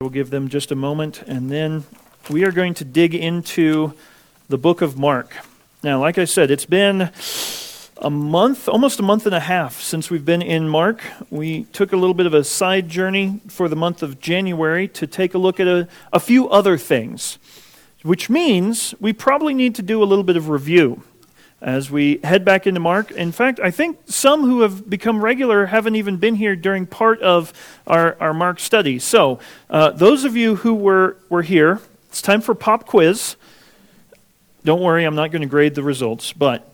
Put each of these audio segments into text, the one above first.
We'll give them just a moment, and then we are going to dig into the book of Mark. Now, like I said, it's been a month, almost a month and a half since we've been in Mark. We took a little bit of a side journey for the month of January to take a look at a, a few other things, which means we probably need to do a little bit of review as we head back into Mark. In fact, I think some who have become regular haven't even been here during part of our, our Mark study. So, uh, those of you who were, were here, it's time for pop quiz. Don't worry, I'm not going to grade the results, but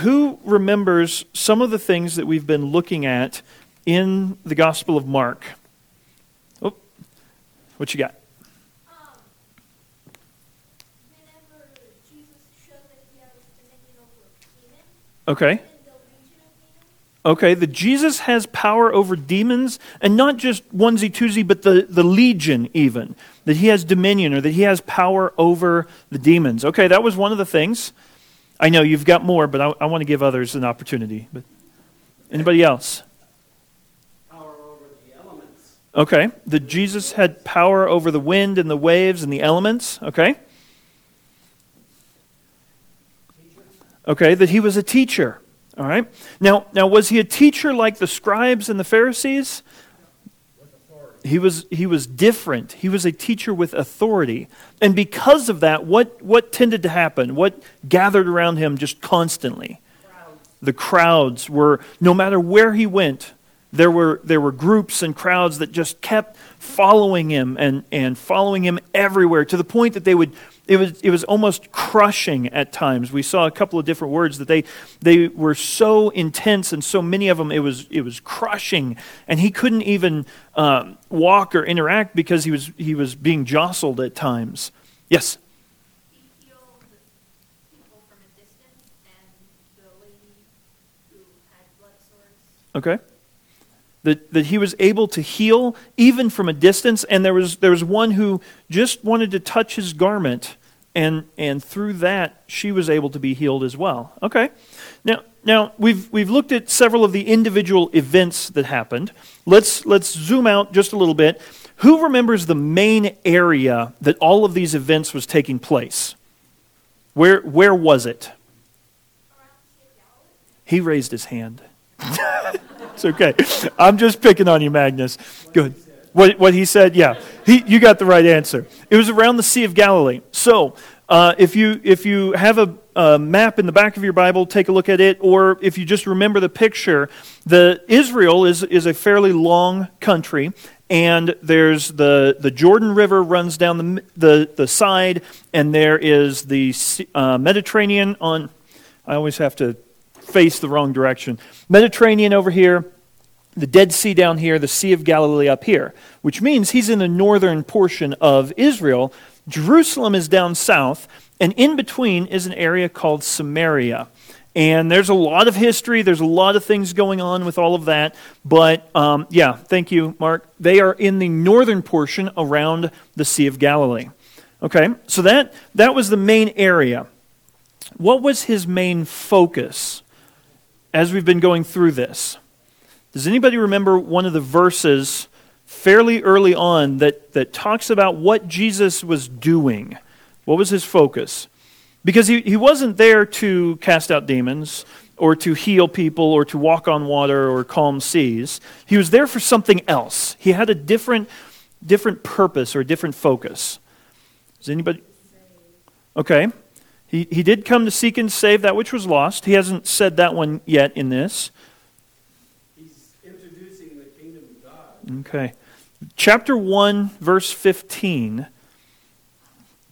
who remembers some of the things that we've been looking at in the Gospel of Mark? Oh, what you got? Okay. Okay, the Jesus has power over demons, and not just onesie twosie, but the, the legion, even. That he has dominion or that he has power over the demons. Okay, that was one of the things. I know you've got more, but I, I want to give others an opportunity. But anybody else? Power over the elements. Okay, the Jesus had power over the wind and the waves and the elements. Okay. Okay, that he was a teacher. All right. Now, now was he a teacher like the scribes and the Pharisees? He was, he was different. He was a teacher with authority. And because of that, what, what tended to happen? What gathered around him just constantly? Crowds. The crowds were, no matter where he went, there were, there were groups and crowds that just kept following him and, and following him everywhere to the point that they would it was, it was almost crushing at times. We saw a couple of different words that they, they were so intense, and so many of them, it was, it was crushing. And he couldn't even um, walk or interact because he was, he was being jostled at times. Yes? Okay that, that he was able to heal even from a distance. And there was, there was one who just wanted to touch his garment, and, and through that, she was able to be healed as well. Okay. Now, now we've, we've looked at several of the individual events that happened. Let's, let's zoom out just a little bit. Who remembers the main area that all of these events was taking place? Where, where was it? He raised his hand. It's okay. I'm just picking on you, Magnus. Good. What, what he said, yeah. He, you got the right answer. It was around the Sea of Galilee. So, uh, if, you, if you have a, a, map in the back of your Bible, take a look at it. Or if you just remember the picture, the Israel is, is a fairly long country. And there's the, the Jordan River runs down the, the, the side, and there is the uh, Mediterranean on. I always have to face the wrong direction. Mediterranean over here, the Dead Sea down here, the Sea of Galilee up here, which means he's in the northern portion of Israel. Jerusalem is down south, and in between is an area called Samaria. And there's a lot of history, there's a lot of things going on with all of that. But um, yeah, thank you, Mark. They are in the northern portion around the Sea of Galilee. Okay, so that, that was the main area. What was his main focus? As we've been going through this. Does anybody remember one of the verses fairly early on that, that talks about what Jesus was doing? What was his focus? Because he, he wasn't there to cast out demons or to heal people or to walk on water or calm seas. He was there for something else. He had a different, different purpose or a different focus. Does anybody? Okay. He, he did come to seek and save that which was lost. He hasn't said that one yet in this. He's introducing the kingdom of God. Okay. Chapter 1, verse 15.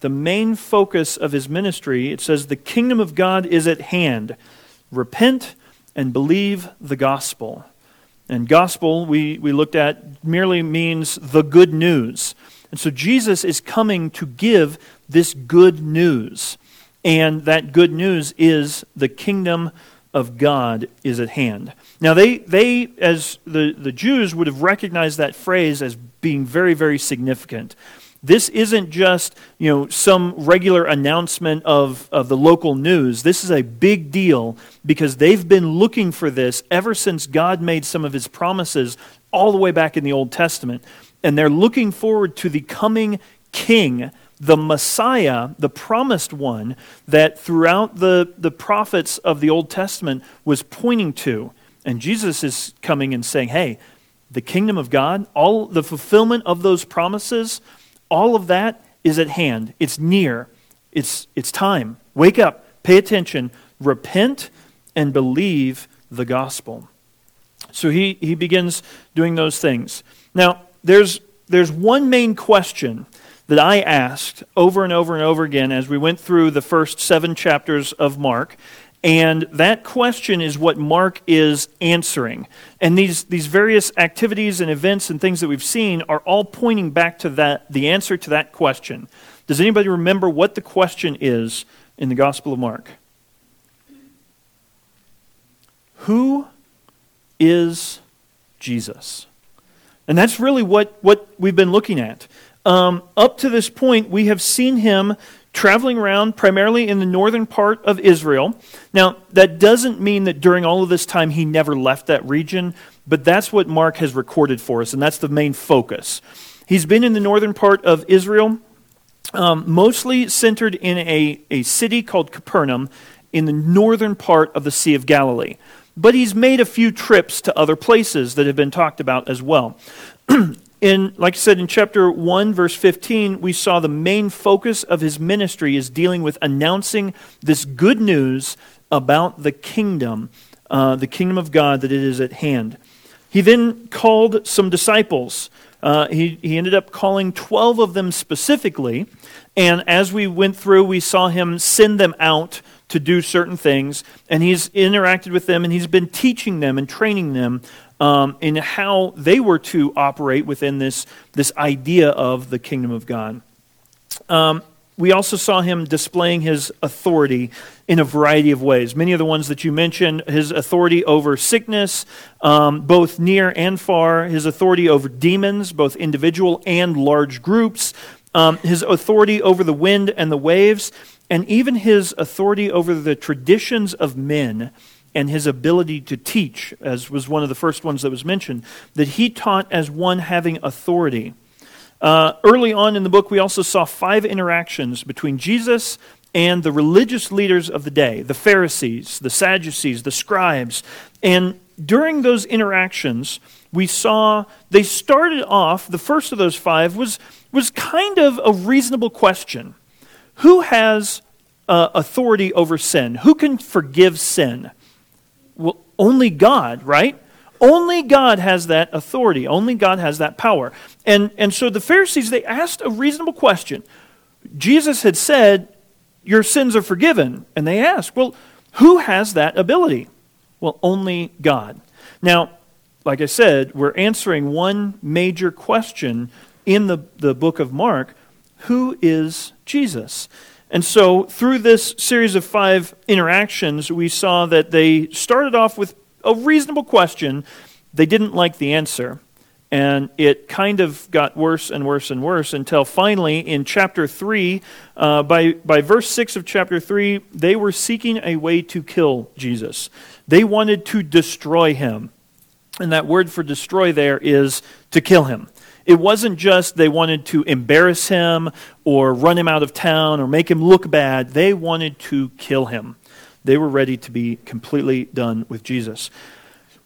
The main focus of his ministry, it says, The kingdom of God is at hand. Repent and believe the gospel. And gospel, we, we looked at, merely means the good news. And so Jesus is coming to give this good news. And that good news is the kingdom of God is at hand. Now, they, they as the, the Jews, would have recognized that phrase as being very, very significant. This isn't just you know, some regular announcement of, of the local news. This is a big deal because they've been looking for this ever since God made some of his promises all the way back in the Old Testament. and they're looking forward to the coming king, the Messiah, the promised one that throughout the, the prophets of the Old Testament was pointing to. And Jesus is coming and saying, hey, the kingdom of God, all the fulfillment of those promises, all of that is at hand. It's near. It's, it's time. Wake up, pay attention, repent, and believe the gospel. So he, he begins doing those things. Now, there's, there's one main question that I asked over and over and over again as we went through the first seven chapters of Mark. And that question is what Mark is answering. And these, these various activities and events and things that we've seen are all pointing back to that, the answer to that question. Does anybody remember what the question is in the Gospel of Mark? Who is Jesus? And that's really what, what we've been looking at. Um, up to this point, we have seen him traveling around primarily in the northern part of Israel. Now, that doesn't mean that during all of this time he never left that region, but that's what Mark has recorded for us, and that's the main focus. He's been in the northern part of Israel, um, mostly centered in a, a city called Capernaum in the northern part of the Sea of Galilee. But he's made a few trips to other places that have been talked about as well. in like I said in chapter 1 verse 15 we saw the main focus of his ministry is dealing with announcing this good news about the kingdom uh, the kingdom of God that it is at hand. He then called some disciples. Uh, he, he ended up calling 12 of them specifically. And as we went through, we saw him send them out to do certain things, and he's interacted with them, and he's been teaching them and training them um, in how they were to operate within this, this idea of the kingdom of God. Um, we also saw him displaying his authority in a variety of ways. Many of the ones that you mentioned his authority over sickness, um, both near and far, his authority over demons, both individual and large groups, um, his authority over the wind and the waves, and even his authority over the traditions of men and his ability to teach, as was one of the first ones that was mentioned, that he taught as one having authority. Uh, early on in the book, we also saw five interactions between Jesus and the religious leaders of the day the Pharisees, the Sadducees, the scribes. And during those interactions, we saw they started off, the first of those five was, was kind of a reasonable question who has uh, authority over sin? Who can forgive sin? Well, only God, right? Only God has that authority. Only God has that power. And, and so the Pharisees, they asked a reasonable question. Jesus had said, Your sins are forgiven. And they asked, Well, who has that ability? Well, only God. Now, like I said, we're answering one major question in the, the book of Mark who is Jesus? And so, through this series of five interactions, we saw that they started off with a reasonable question. They didn't like the answer. And it kind of got worse and worse and worse until finally, in chapter 3, uh, by, by verse 6 of chapter 3, they were seeking a way to kill Jesus. They wanted to destroy him. And that word for destroy there is to kill him. It wasn't just they wanted to embarrass him or run him out of town or make him look bad. They wanted to kill him. They were ready to be completely done with Jesus.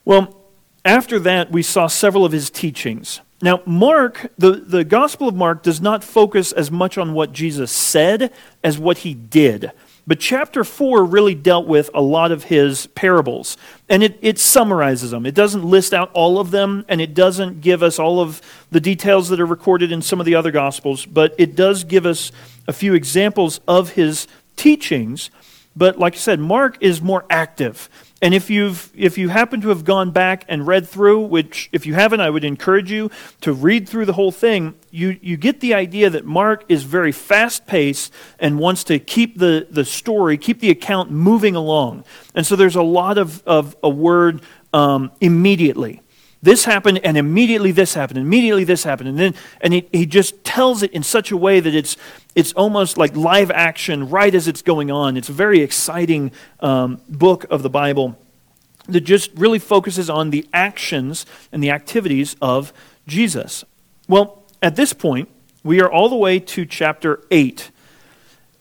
Well, after that, we saw several of his teachings. Now, Mark, the, the Gospel of Mark, does not focus as much on what Jesus said as what he did. But chapter 4 really dealt with a lot of his parables. And it, it summarizes them. It doesn't list out all of them, and it doesn't give us all of the details that are recorded in some of the other Gospels, but it does give us a few examples of his teachings. But like I said, Mark is more active. And if, you've, if you happen to have gone back and read through, which if you haven't, I would encourage you to read through the whole thing, you, you get the idea that Mark is very fast paced and wants to keep the, the story, keep the account moving along. And so there's a lot of, of a word um, immediately. This happened and immediately this happened immediately this happened. And then and he, he just tells it in such a way that it's it's almost like live action right as it's going on it's a very exciting um, book of the bible that just really focuses on the actions and the activities of jesus Well, at this point, we are all the way to chapter 8,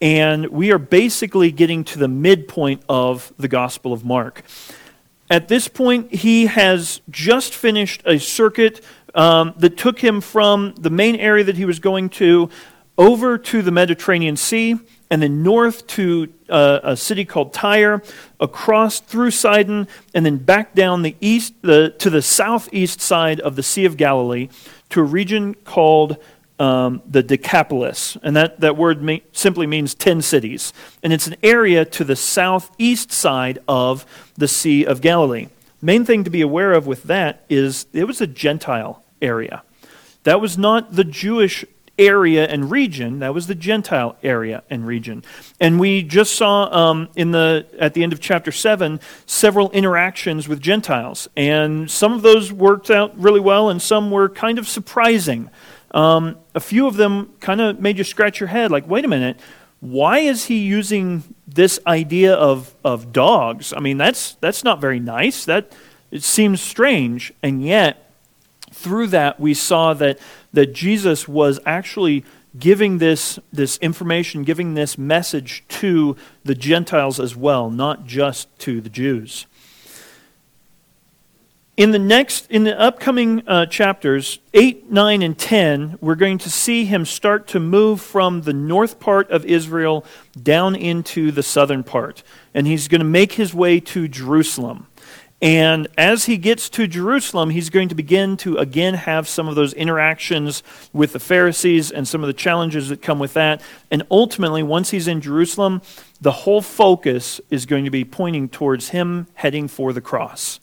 and we are basically getting to the midpoint of the Gospel of Mark. At this point, he has just finished a circuit um, that took him from the main area that he was going to over to the Mediterranean Sea, and then north to uh, a city called Tyre, across through Sidon, and then back down the east the, to the southeast side of the Sea of Galilee to a region called um, the Decapolis. And that, that word simply means 10 cities. And it's an area to the southeast side of the Sea of Galilee. Main thing to be aware of with that is it was a Gentile area. That was not the Jewish area and region. That was the Gentile area and region. And we just saw um, in the at the end of chapter seven several interactions with Gentiles, and some of those worked out really well, and some were kind of surprising. Um, a few of them kind of made you scratch your head, like, wait a minute. Why is he using this idea of, of dogs? I mean, that's, that's not very nice. That, it seems strange. And yet, through that, we saw that that Jesus was actually giving this, this information, giving this message to the Gentiles as well, not just to the Jews. In the next, in the upcoming uh, chapters, 8, 9, and 10, we're going to see him start to move from the north part of Israel down into the southern part. And he's going to make his way to Jerusalem. And as he gets to Jerusalem, he's going to begin to again have some of those interactions with the Pharisees and some of the challenges that come with that. And ultimately, once he's in Jerusalem, the whole focus is going to be pointing towards him heading for the cross.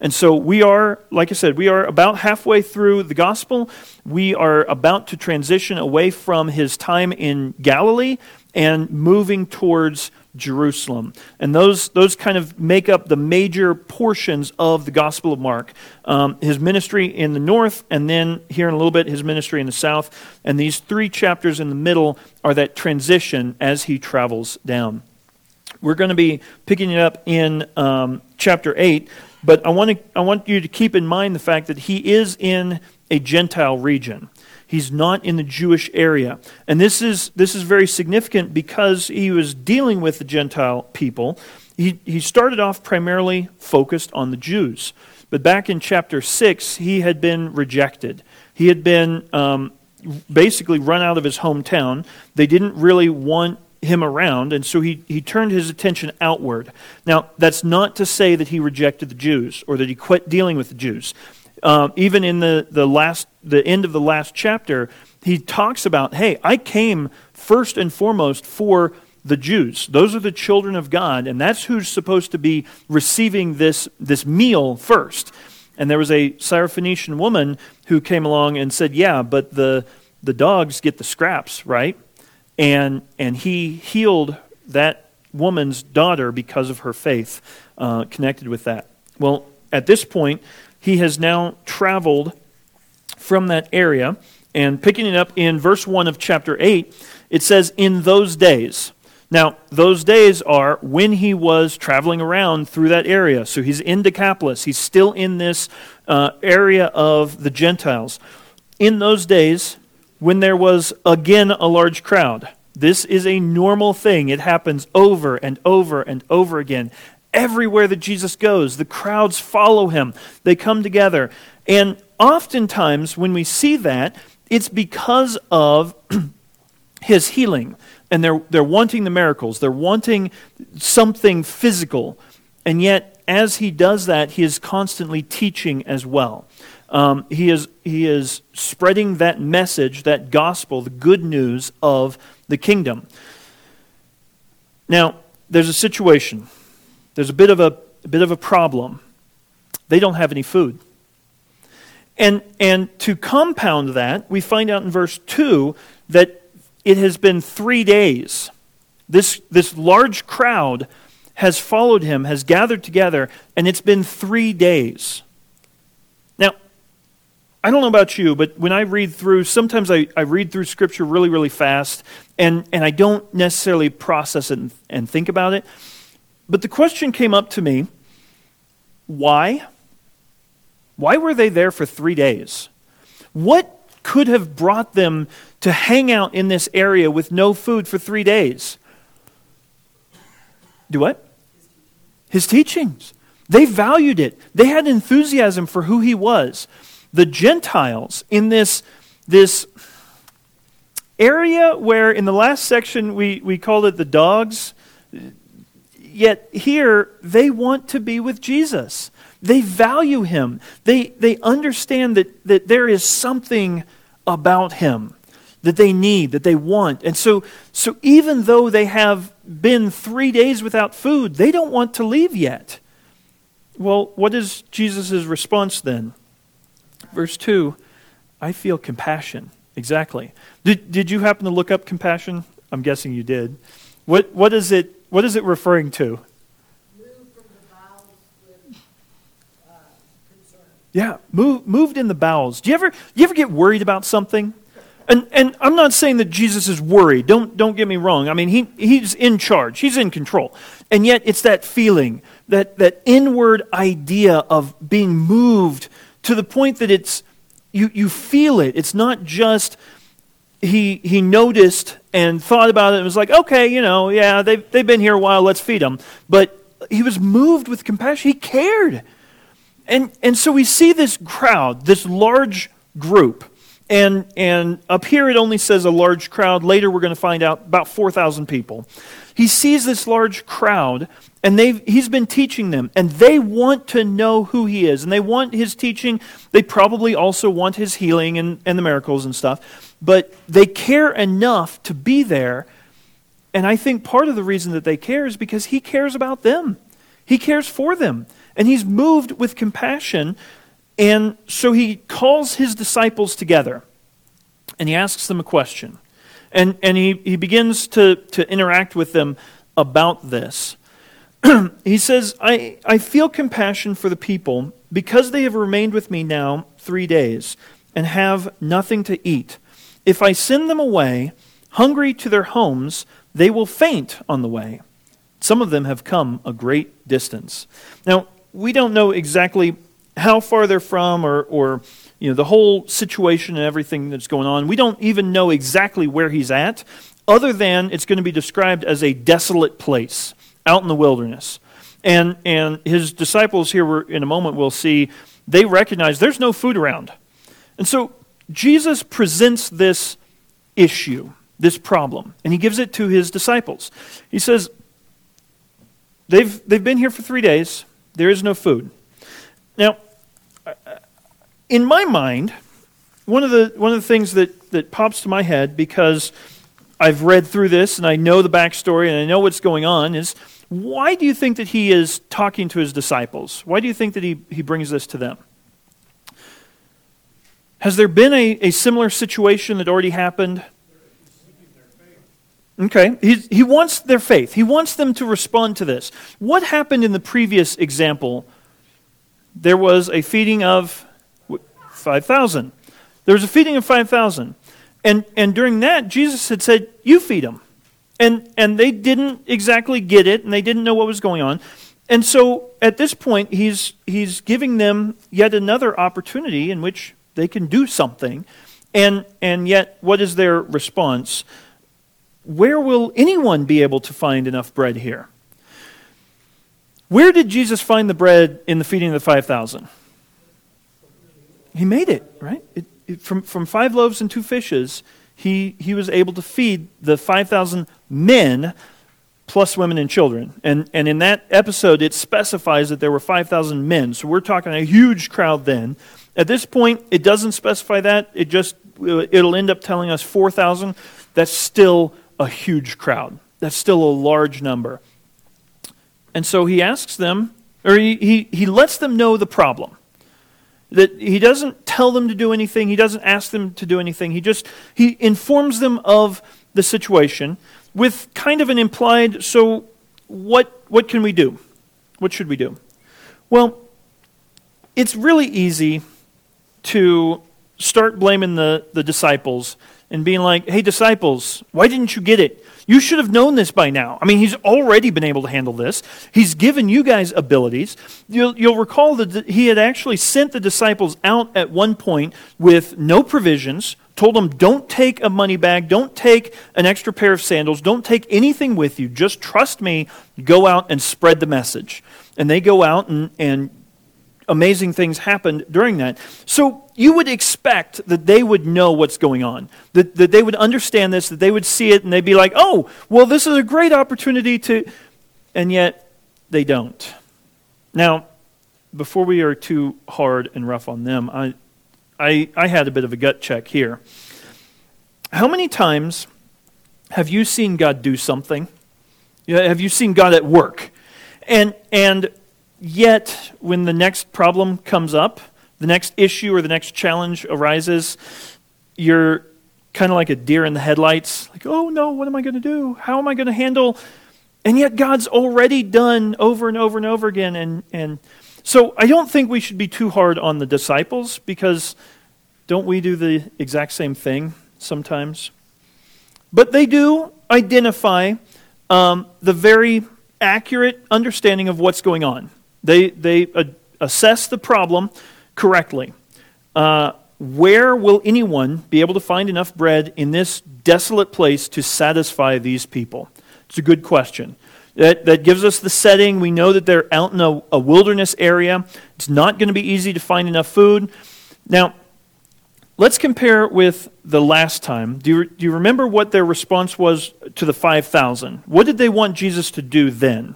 And so we are, like I said, we are about halfway through the gospel. We are about to transition away from his time in Galilee and moving towards Jerusalem. And those, those kind of make up the major portions of the Gospel of Mark. Um, his ministry in the north, and then here in a little bit, his ministry in the south. And these three chapters in the middle are that transition as he travels down. We're going to be picking it up in um, chapter 8, but I want, to, I want you to keep in mind the fact that he is in a Gentile region. He's not in the Jewish area. And this is, this is very significant because he was dealing with the Gentile people. He, he started off primarily focused on the Jews. But back in chapter 6, he had been rejected. He had been um, basically run out of his hometown. They didn't really want him around, and so he, he turned his attention outward. Now, that's not to say that he rejected the Jews or that he quit dealing with the Jews. Uh, even in the, the last the end of the last chapter, he talks about, hey, I came first and foremost for the Jews. Those are the children of God, and that's who's supposed to be receiving this, this meal first. And there was a Syrophoenician woman who came along and said, Yeah, but the, the dogs get the scraps, right? And, and he healed that woman's daughter because of her faith uh, connected with that. Well, at this point, he has now traveled from that area. And picking it up in verse 1 of chapter 8, it says, In those days. Now, those days are when he was traveling around through that area. So he's in Decapolis. He's still in this uh, area of the Gentiles. In those days, when there was again a large crowd, this is a normal thing. It happens over and over and over again. Everywhere that Jesus goes, the crowds follow him. They come together. And oftentimes, when we see that, it's because of his healing. And they're, they're wanting the miracles, they're wanting something physical. And yet, as he does that, he is constantly teaching as well. Um, he, is, he is spreading that message, that gospel, the good news of the kingdom. Now, there's a situation. There's a bit of a, a bit of a problem. They don't have any food. And, and to compound that, we find out in verse 2 that it has been three days. This, this large crowd has followed him, has gathered together, and it's been three days. I don't know about you, but when I read through, sometimes I, I read through Scripture really, really fast, and, and I don't necessarily process it and, and think about it. But the question came up to me why? Why were they there for three days? What, could have brought them to hang out in this area with no food for three days? Do what? His teachings. They valued it. They had enthusiasm for who he was. The Gentiles in this, this area where in the last section we, we called it the dogs, yet here they want to be with Jesus. They value him. They, they understand that, that there is something about him that they need, that they want. And so, so even though they have been three days without food, they don't want to leave yet. Well, what is Jesus' response then? Verse 2 I feel compassion. Exactly. Did, did you happen to look up compassion? I'm guessing you did. What, what, is it, what is it referring to? Yeah, move, moved in the bowels. Do you ever, you ever get worried about something? And, and I'm not saying that Jesus is worried. Don't, don't get me wrong. I mean, he, he's in charge, he's in control. And yet, it's that feeling, that, that inward idea of being moved to the point that it's, you, you feel it. It's not just he, he noticed and thought about it and was like, okay, you know, yeah, they've, they've been here a while, let's feed them. But he was moved with compassion. He cared. And, and so we see this crowd, this large group. And, and up here it only says a large crowd. Later we're going to find out about 4,000 people. He sees this large crowd, and he's been teaching them, and they want to know who he is, and they want his teaching. They probably also want his healing and, and the miracles and stuff, but they care enough to be there. And I think part of the reason that they care is because he cares about them, he cares for them. And he's moved with compassion. And so he calls his disciples together and he asks them a question. And, and he, he begins to, to interact with them about this. he says, I, I feel compassion for the people because they have remained with me now three days and have nothing to eat. If I send them away, hungry to their homes, they will faint on the way. Some of them have come a great distance. Now, we don't know exactly how far they're from or, or you know, the whole situation and everything that's going on. We don't even know exactly where he's at, other than it's going to be described as a desolate place out in the wilderness. And, and his disciples here, in a moment, we'll see, they recognize there's no food around. And so Jesus presents this issue, this problem, and he gives it to his disciples. He says, They've, they've been here for three days. There is no food. Now, in my mind, one of the, one of the things that, that pops to my head because I've read through this and I know the backstory and I know what's going on is why do you think that he is talking to his disciples? Why do you think that he, he brings this to them? Has there been a, a similar situation that already happened? Okay, he, he wants their faith. He wants them to respond to this. What happened in the previous example? There was a feeding of 5,000. There was a feeding of 5,000. And, and during that, Jesus had said, You feed them. And, and they didn't exactly get it, and they didn't know what was going on. And so at this point, he's, he's giving them yet another opportunity in which they can do something. And, and yet, what is their response? where will anyone be able to find enough bread here? Where did Jesus find the bread in the feeding of the 5,000? He made it, right? It, from, from five loaves and two fishes, he, he was able to feed the 5,000 men plus women and children. And, and in that episode, it specifies that there were 5,000 men. So we're talking a huge crowd then. At this point, it doesn't specify that. It just, uh, it'll end up telling us 4,000. That's still a huge crowd. That's still a large number. And so he asks them, or he, he, he lets them know the problem. That he doesn't tell them to do anything, he doesn't ask them to do anything. He just he informs them of the situation with kind of an implied, so what what can we do? What should we do? Well, it's really easy to start blaming the, the disciples and being like, hey, disciples, why didn't you get it? You should have known this by now. I mean, he's already been able to handle this. He's given you guys abilities. You'll, you'll recall that he had actually sent the disciples out at one point with no provisions, told them, don't take a money bag, don't take an extra pair of sandals, don't take anything with you. Just trust me, go out and spread the message. And they go out and, and amazing things happened during that. So you would expect that they would know what's going on, that, that they would understand this, that they would see it, and they'd be like, oh, well, this is a great opportunity to. And yet, they don't. Now, before we are too hard and rough on them, I, I, I had a bit of a gut check here. How many times have you seen God do something? Have you seen God at work? And, and Yet, when the next problem comes up, the next issue or the next challenge arises, you're kind of like a deer in the headlights. Like, oh no, what am I going to do? How am I going to handle? And yet, God's already done over and over and over again. And, and so, I don't think we should be too hard on the disciples because don't we do the exact same thing sometimes? But they do identify um, the very accurate understanding of what's going on. They, they assess the problem correctly. Uh, where will anyone be able to find enough bread in this desolate place to satisfy these people? It's a good question. That, that gives us the setting. We know that they're out in a, a wilderness area. It's not going to be easy to find enough food. Now, let's compare with the last time. Do you, do you remember what their response was to the 5,000? What did they want Jesus to do then?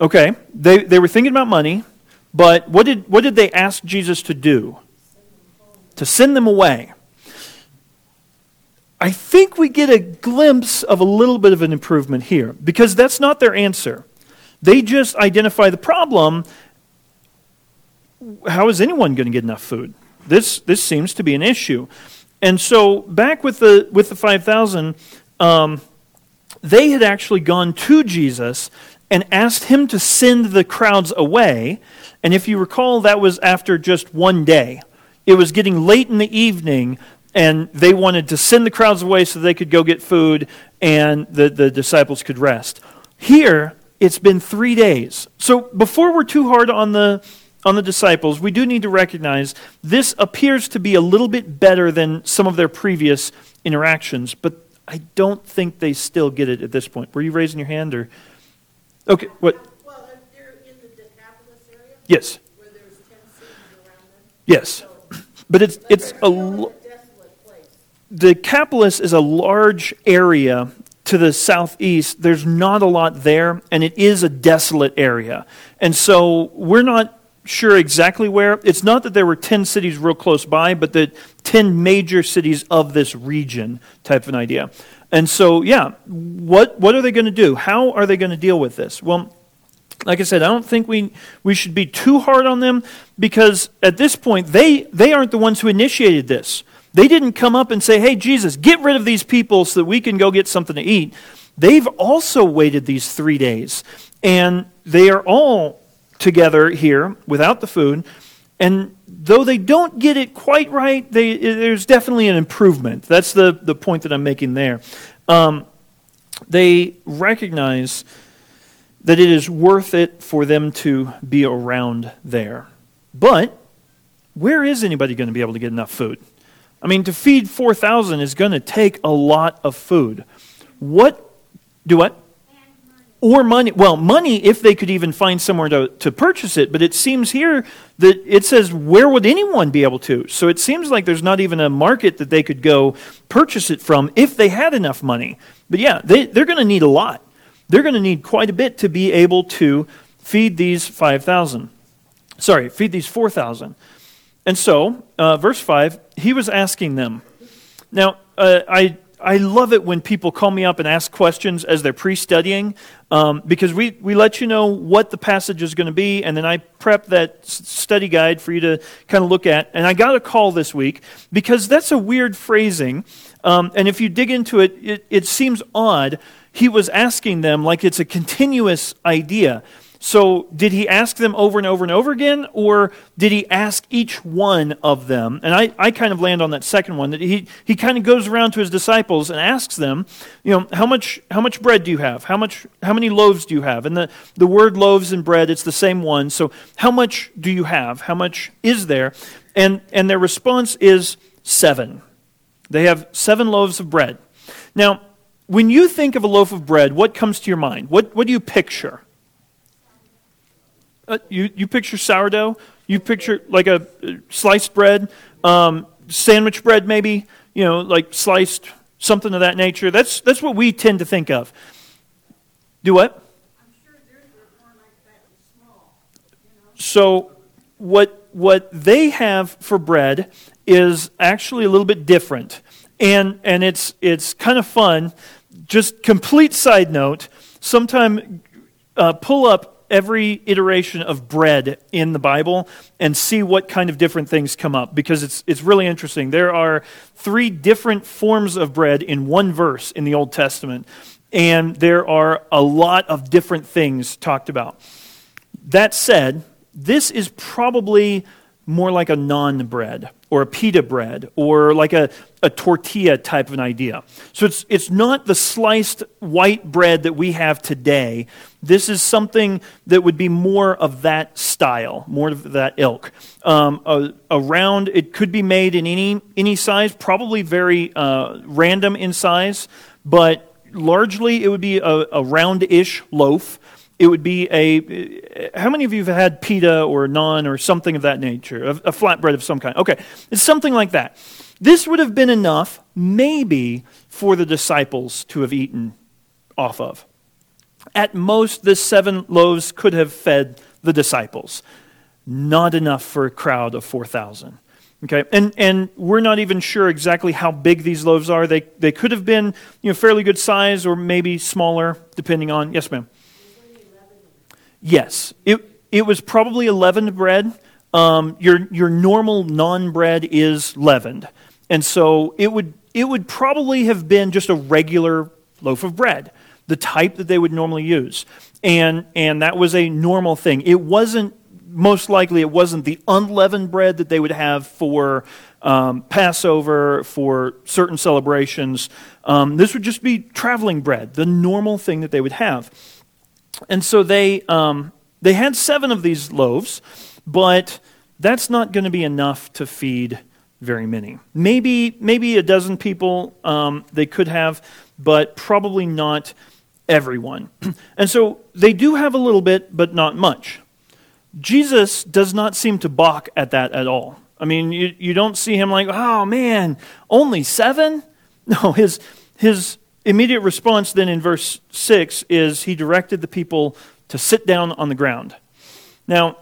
Okay, they, they were thinking about money, but what did, what did they ask Jesus to do? To send them away. I think we get a glimpse of a little bit of an improvement here because that's not their answer. They just identify the problem. How is anyone going to get enough food? This, this seems to be an issue. And so, back with the, with the 5,000, um, they had actually gone to Jesus and asked him to send the crowds away. And if you recall, that was after just one day. It was getting late in the evening, and they wanted to send the crowds away so they could go get food and the, the disciples could rest. Here, it's been three days. So before we're too hard on the on the disciples, we do need to recognize this appears to be a little bit better than some of their previous interactions, but I don't think they still get it at this point. Were you raising your hand or Okay, what? Well, they're in the Decapolis area? Yes. Where there's 10 cities around them? Yes. But it's, it's a, desolate place. Decapolis is a large area to the southeast. There's not a lot there, and it is a desolate area. And so we're not sure exactly where. It's not that there were 10 cities real close by, but the 10 major cities of this region type of an idea. And so, yeah, what, what are they going to do? How are they going to deal with this? Well, like I said, I don't think we, we should be too hard on them because at this point, they, they aren't the ones who initiated this. They didn't come up and say, hey, Jesus, get rid of these people so that we can go get something to eat. They've also waited these three days. And they are all together here without the food. And though they don't get it quite right, they, there's definitely an improvement. That's the, the point that I'm making there. Um, they recognize that it is worth it for them to be around there. But where is anybody going to be able to get enough food? I mean, to feed 4,000 is going to take a lot of food. What? Do what? Or money. Well, money if they could even find somewhere to, to purchase it. But it seems here that it says, where would anyone be able to? So it seems like there's not even a market that they could go purchase it from if they had enough money. But yeah, they, they're going to need a lot. They're going to need quite a bit to be able to feed these 5,000. Sorry, feed these 4,000. And so, uh, verse 5, he was asking them. Now, uh, I I love it when people call me up and ask questions as they're pre studying um, because we, we let you know what the passage is going to be, and then I prep that study guide for you to kind of look at. And I got a call this week because that's a weird phrasing. Um, and if you dig into it, it, it seems odd. He was asking them like it's a continuous idea. So, did he ask them over and over and over again, or did he ask each one of them? And I, I kind of land on that second one that he, he kind of goes around to his disciples and asks them, you know, how much, how much bread do you have? How, much, how many loaves do you have? And the, the word loaves and bread, it's the same one. So, how much do you have? How much is there? And, and their response is seven. They have seven loaves of bread. Now, when you think of a loaf of bread, what comes to your mind? What, what do you picture? Uh, you, you picture sourdough? You picture like a uh, sliced bread, um, sandwich bread, maybe, you know, like sliced, something of that nature. That's, that's what we tend to think of. Do what? Sure theirs were more like small, you know? So, what, what they have for bread is actually a little bit different. And, and it's, it's kind of fun. Just complete side note sometime uh, pull up every iteration of bread in the Bible and see what kind of different things come up because it's, it's really interesting. There are three different forms of bread in one verse in the Old Testament, and there are a lot of different things talked about. That said, this is probably more like a naan bread or a pita bread or like a, a tortilla type of an idea. So it's, it's not the sliced white bread that we have today. This is something that would be more of that style, more of that ilk. Um, a, a round, it could be made in any, any size, probably very uh, random in size, but largely it would be a, a round ish loaf it would be a how many of you have had pita or naan or something of that nature a, a flatbread of some kind okay it's something like that this would have been enough maybe for the disciples to have eaten off of at most the seven loaves could have fed the disciples not enough for a crowd of 4000 Okay, and, and we're not even sure exactly how big these loaves are. They, they could have been you know, fairly good size or maybe smaller, depending on. Yes, ma'am. Yes, it, it was probably a leavened bread. Um, your, your normal naan bread is leavened. And so it would, it would probably have been just a regular loaf of bread, the type that they would normally use. And, and that was a normal thing. It wasn't, most likely, it wasn't the unleavened bread that they would have for um, Passover, for certain celebrations. Um, this would just be traveling bread, the normal thing that they would have. And so they, um, they had seven of these loaves, but that's not going to be enough to feed very many. Maybe, maybe a dozen people um, they could have, but probably not everyone. and so they do have a little bit, but not much. Jesus does not seem to balk at that at all. I mean, you, you don't see him like, oh man, only seven? No, his, his immediate response then in verse 6 is he directed the people to sit down on the ground. Now,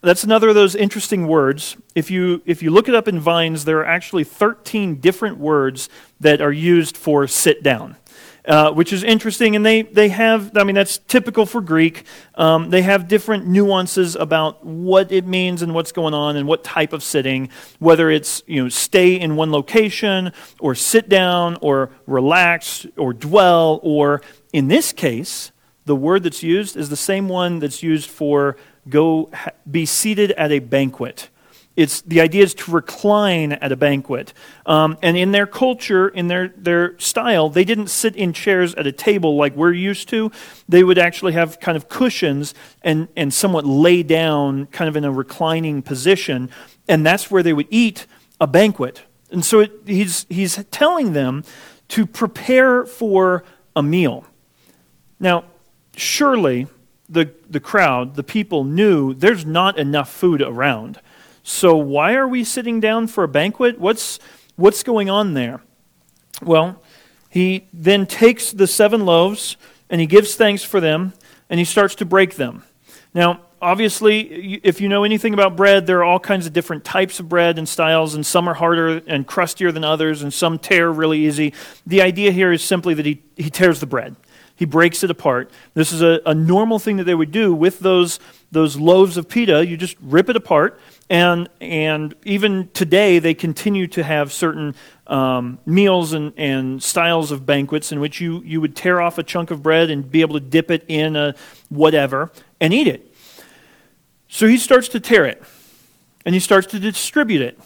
that's another of those interesting words. If you, if you look it up in Vine's, there are actually 13 different words that are used for sit down uh, which is interesting. And they, they have, I mean, that's typical for Greek. Um, they have different nuances about what it means and what's going on and what type of sitting, whether it's, you know, stay in one location or sit down or relax or dwell, or in this case, the word that's used is the same one that's used for go be seated at a banquet. It's, the idea is to recline at a banquet. Um, and in their culture, in their, their style, they didn't sit in chairs at a table like we're used to. They would actually have kind of cushions and, and somewhat lay down, kind of in a reclining position. And that's where they would eat a banquet. And so it, he's, he's telling them to prepare for a meal. Now, surely the, the crowd, the people, knew there's not enough food around. So, why are we sitting down for a banquet? What's, what's going on there? Well, he then takes the seven loaves and he gives thanks for them and he starts to break them. Now, obviously, if you know anything about bread, there are all kinds of different types of bread and styles, and some are harder and crustier than others, and some tear really easy. The idea here is simply that he, he tears the bread. he breaks it apart. This is a, a normal thing that they would do with those, those loaves of pita. You just rip it apart, and, and even today, they continue to have certain um, meals and, and styles of banquets in which you, you would tear off a chunk of bread and be able to dip it in a whatever and eat it. So he starts to tear it, and he starts to distribute it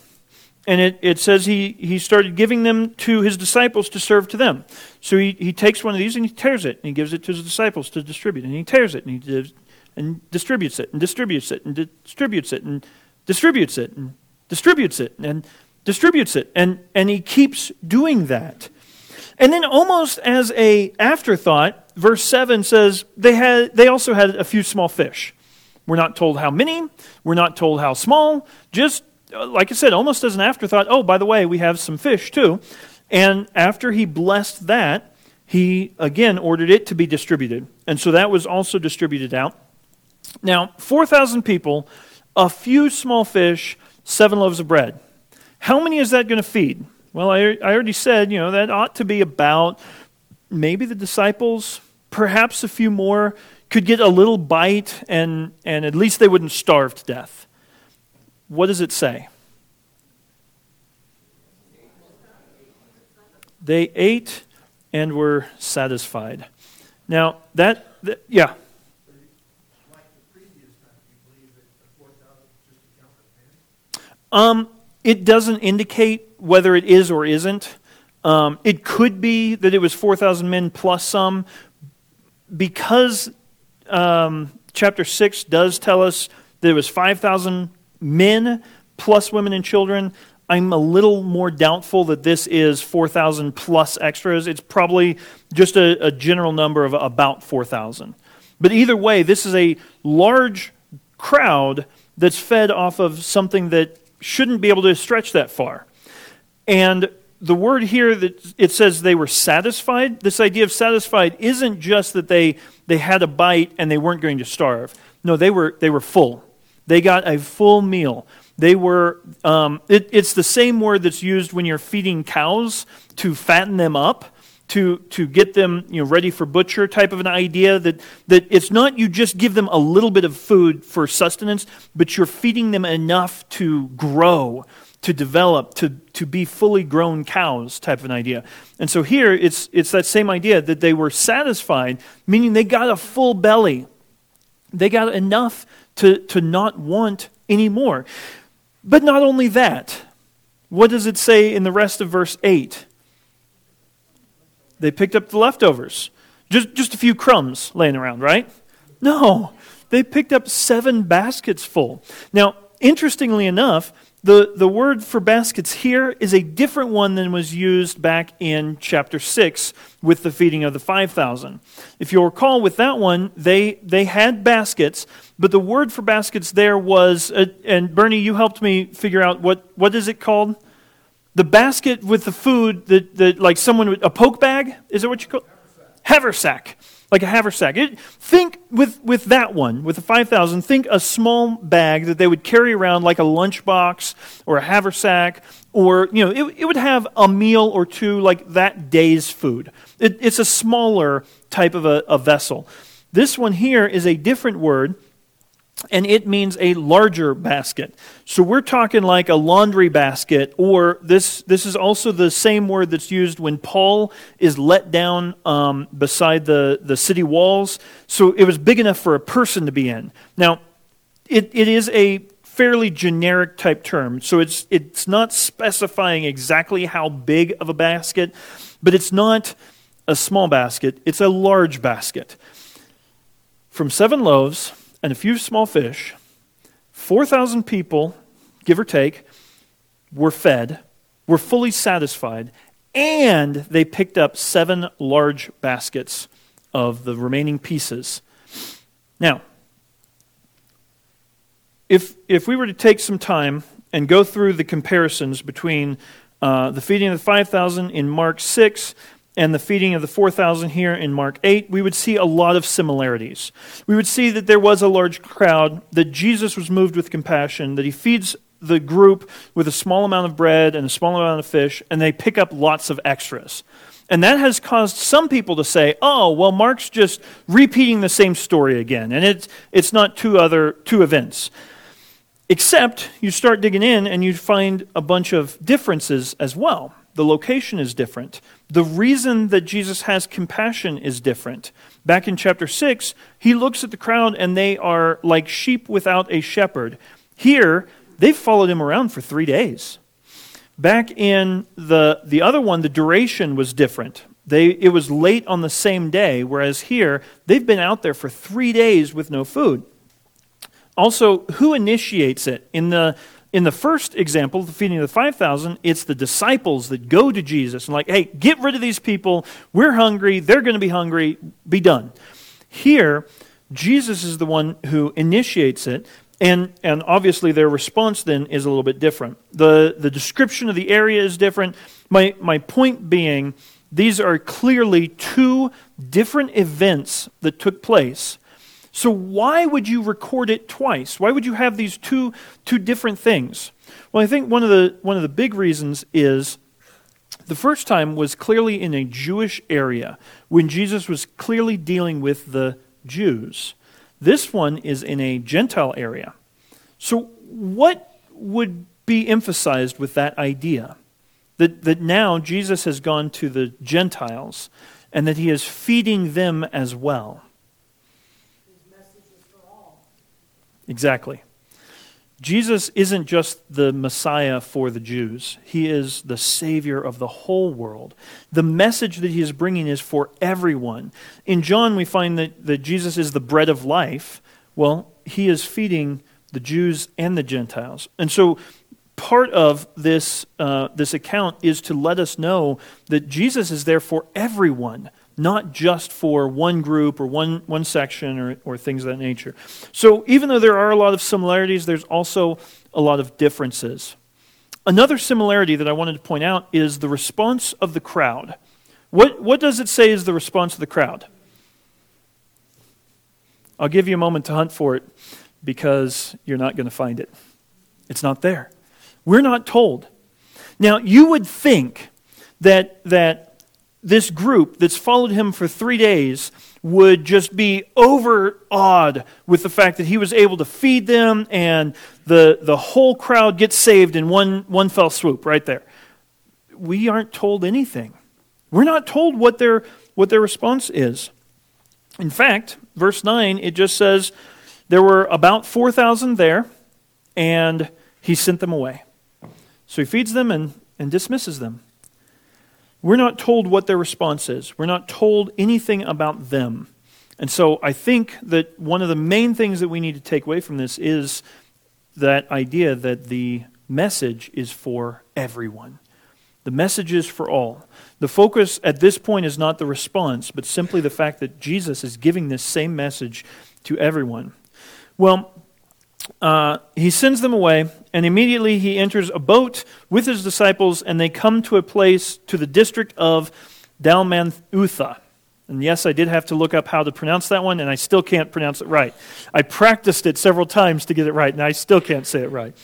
and it, it says he, he started giving them to his disciples to serve to them. So he, he takes one of these and he tears it, and he gives it to his disciples to distribute. And he tears it, and he gives, and distributes it, and distributes it, and distributes it, and distributes it, and distributes it, and distributes it. And, and he keeps doing that. And then almost as a afterthought, verse 7 says they, had, they also had a few small fish. We're not told how many, we're not told how small, just uh, like I said, almost as an afterthought, oh, by the way, we have some fish too. And after he blessed that, he again ordered it to be distributed. And so that was also distributed out. Now, 4,000 people, a few small fish, seven loaves of bread. How many is that going to feed? Well, I, I already said, you know, that ought to be about maybe the disciples, perhaps a few more, could get a little bite, and, and at least they wouldn't starve to death what does it say? They ate and were satisfied. Now, that, that yeah. Um, it doesn't indicate whether it is or isn't. Um, it could be that it was 4,000 men plus some. Because um, chapter 6 does tell us that it was 5,000 men plus women and children. I'm a little more doubtful that this is 4,000 plus extras. It's probably just a, a general number of about 4,000. But either way, this is a large crowd that's fed off of something that shouldn't be able to stretch that far. And the word here that it says they were satisfied, this idea of satisfied isn't just that they, they had a bite and they weren't going to starve. No, they were, they were full. They got a full meal. They were, um, it, it's the same word that's used when you're feeding cows to fatten them up, to, to get them you know, ready for butcher type of an idea. That, that it's not you just give them a little bit of food for sustenance, but you're feeding them enough to grow, to develop, to, to be fully grown cows type of an idea. And so here it's, it's that same idea that they were satisfied, meaning they got a full belly. They got enough to, to not want anymore. But not only that, what does it say in the rest of verse 8? They picked up the leftovers. Just, just a few crumbs laying around, right? No, they picked up seven baskets full. Now, interestingly enough, the, the word for baskets here is a different one than was used back in chapter 6 with the feeding of the 5,000. If you'll recall, with that one, they, they had baskets, but the word for baskets there was, uh, and Bernie, you helped me figure out what, what is it called? The basket with the food that, that like someone would, a poke bag? Is that what you call it? Haversack like a haversack. It, think with, with that one, with the 5,000, think a small bag that they would carry around like a lunchbox or a haversack, or, you know, it, it would have a meal or two like that day's food. It, it's a smaller type of a, a vessel. This one here is a different word and it means a larger basket. So we're talking like a laundry basket, or this, this is also the same word that's used when Paul is let down um, beside the, the city walls. So it was big enough for a person to be in. Now, it, it is a fairly generic type term, so it's, it's not specifying exactly how big of a basket, but it's not a small basket, it's a large basket. From seven loaves and a few small fish, 4,000 people, give or take, were fed, were fully satisfied, and they picked up seven large baskets of the remaining pieces. Now, if, if we were to take some time and go through the comparisons between uh, the feeding of the 5,000 in Mark 6 and the feeding of the 4,000 here in Mark 8, we would see a lot of similarities. We would see that there was a large crowd, that Jesus was moved with compassion, that he feeds the group with a small amount of bread and a small amount of fish, and they pick up lots of extras. And that has caused some people to say, oh, well, Mark's just repeating the same story again, and it's, it's not two other two events. Except you start digging in and you find a bunch of differences as well. The location is different. The reason that Jesus has compassion is different. Back in chapter 6, he looks at the crowd and they are like sheep without a shepherd. Here, they've followed him around for three days. Back in the, the other one, the duration was different. They, it was late on the same day, whereas here, they've been out there for three days with no food. Also, who initiates it? In the, in the first example, the feeding of the 5,000, it's the disciples that go to Jesus and, like, hey, get rid of these people. We're hungry. They're going to be hungry. Be done. Here, Jesus is the one who initiates it. And, and obviously, their response then is a little bit different. The, the description of the area is different. My, my point being, these are clearly two different events that took place so why would you record it twice? Why would you have these two, two different things? Well, I think one of, the, one of the big reasons is the first time was clearly in a Jewish area when Jesus was clearly dealing with the Jews. This one is in a Gentile area. So, what would be emphasized with that idea? That, that now Jesus has gone to the Gentiles and that he is feeding them as well. Exactly. Jesus isn't just the Messiah for the Jews, he is the Savior of the whole world. The message that he is bringing is for everyone. In John, we find that, that Jesus is the bread of life. Well, he is feeding the Jews and the Gentiles. And so, part of this, uh, this account is to let us know that Jesus is there for everyone not just for one group or one, one section or, or things of that nature. So, even though there are a lot of similarities, there's also a lot of differences. Another similarity that I wanted to point out is the response of the crowd. What, what does it say is the response of the crowd? I'll give you a moment to hunt for it because you're not going to find it. It's not there. We're not told. Now, you would think that, that this group that's followed him for three days would just be overawed with the fact that he was able to feed them and the, the whole crowd gets saved in one, one fell swoop right there. We aren't told anything. We're not told what their, what their response is. In fact, verse 9, it just says there were about 4,000 there, and he sent them away. So he feeds them and, and dismisses them. We're not told what their response is. We're not told anything about them. And so I think that one of the main things that we need to take away from this is that idea that the message is for everyone. The message is for all. The focus at this point is not the response, but simply the fact that Jesus is giving this same message to everyone. Well, uh, he sends them away, and immediately he enters a boat with his disciples, and they come to a place, to the district of Dalmanutha. And yes, I did have to look up how to pronounce that one, and I still can't pronounce it right. I practiced it several times to get it right, and I still can't say it right.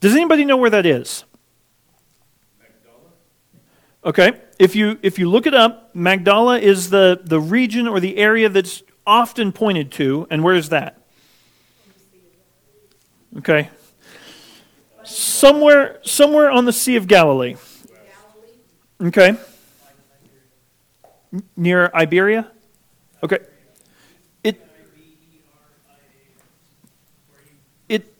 Does anybody know where that is? Okay, if you, if you look it up, Magdala is the, the region or the area that's often pointed to, and where is that? Okay. Somewhere, somewhere on the Sea of Galilee. Okay. Near Tiberias? Okay. It, it,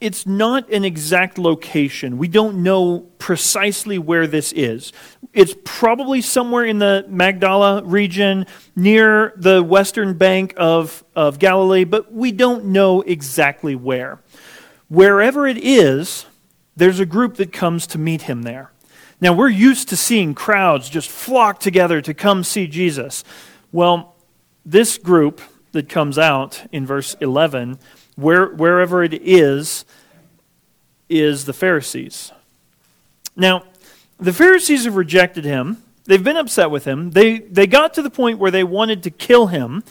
it's not an exact location. We don't know precisely where this is. It's probably somewhere in the Magdala region near the western bank of, of Galilee, but we don't know exactly where. Wherever it is, there's a group that comes to meet him there. Now, we're used to seeing crowds just flock together to come see Jesus. Well, this group that comes out in verse 11, where, wherever it is, is the Pharisees. Now, the Pharisees have rejected him. They've been upset with him. They, they got to the point where they wanted to kill him.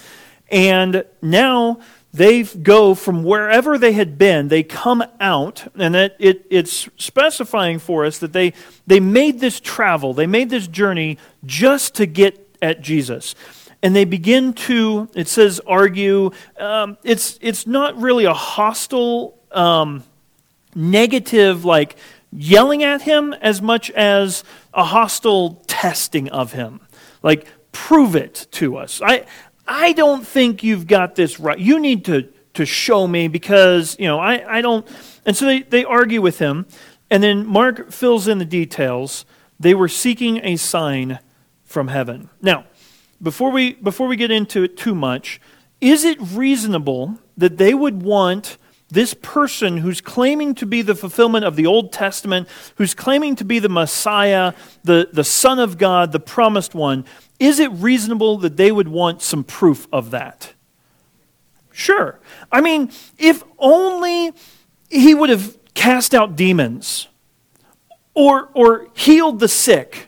And now they go from wherever they had been, they come out, and it, it, it's specifying for us that they, they made this travel, they made this journey just to get at Jesus. And they begin to, it says, argue. Um, it's, it's not really a hostile, um, negative, like yelling at him, as much as a hostile testing of him. Like, prove it to us. I, I don't think you've got this right. You need to, to show me because, you know, I, I don't. And so they, they argue with him. And then Mark fills in the details. They were seeking a sign from heaven. Now, before we, before we get into it too much, is it reasonable that they would want this person who's claiming to be the fulfillment of the Old Testament, who's claiming to be the Messiah, the, the Son of God, the promised one, is it reasonable that they would want some proof of that? Sure. I mean, if only he would have cast out demons, or, or healed the sick,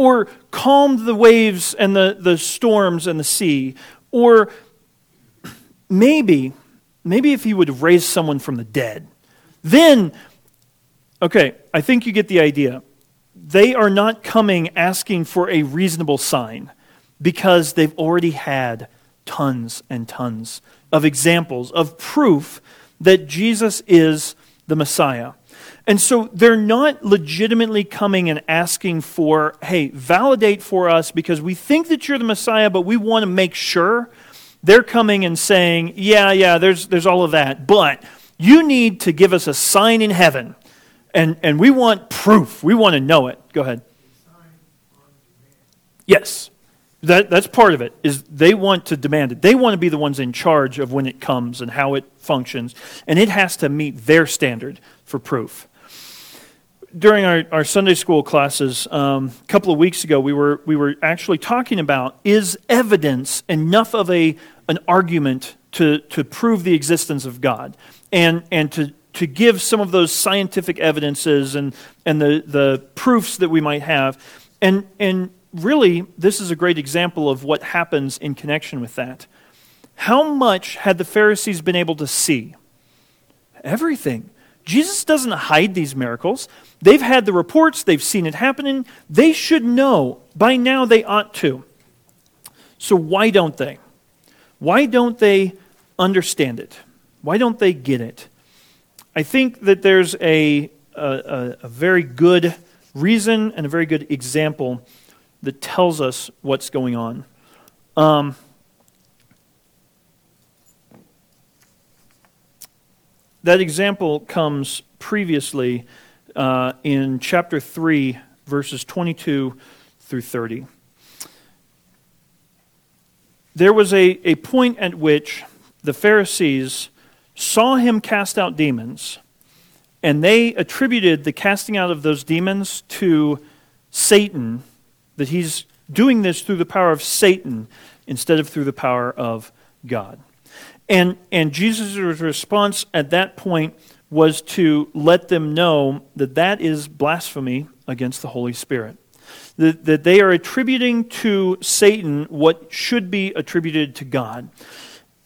or calmed the waves and the, the storms and the sea, or maybe, maybe if he would have raised someone from the dead, then, okay, I think you get the idea they are not coming asking for a reasonable sign because they've already had tons and tons of examples of proof that Jesus is the Messiah. And so they're not legitimately coming and asking for, hey, validate for us because we think that you're the Messiah, but we want to make sure. They're coming and saying, yeah, yeah, there's, there's all of that, but you need to give us a sign in heaven and, and we want proof. We want to know it. Go ahead. Yes. That, that's part of it is they want to demand it they want to be the ones in charge of when it comes and how it functions and it has to meet their standard for proof during our, our sunday school classes um, a couple of weeks ago we were, we were actually talking about is evidence enough of a, an argument to, to prove the existence of god and, and to, to give some of those scientific evidences and, and the, the proofs that we might have. And, and really, this is a great example of what happens in connection with that. How much had the Pharisees been able to see? Everything. Jesus doesn't hide these miracles. They've had the reports, they've seen it happening. They should know. By now, they ought to. So, why don't they? Why don't they understand it? Why don't they get it? I think that there's a, a, a, very good reason and a very good example that tells us what's going on. Um, that example comes previously uh, in chapter 3, verses 22 through 30. There was a, a point at which the Pharisees saw him cast out demons, and they attributed the casting out of those demons to Satan, that he's doing this through the power of Satan instead of through the power of God. And, and Jesus' response at that point was to let them know that that is blasphemy against the Holy Spirit. That, that they are attributing to Satan what should be attributed to God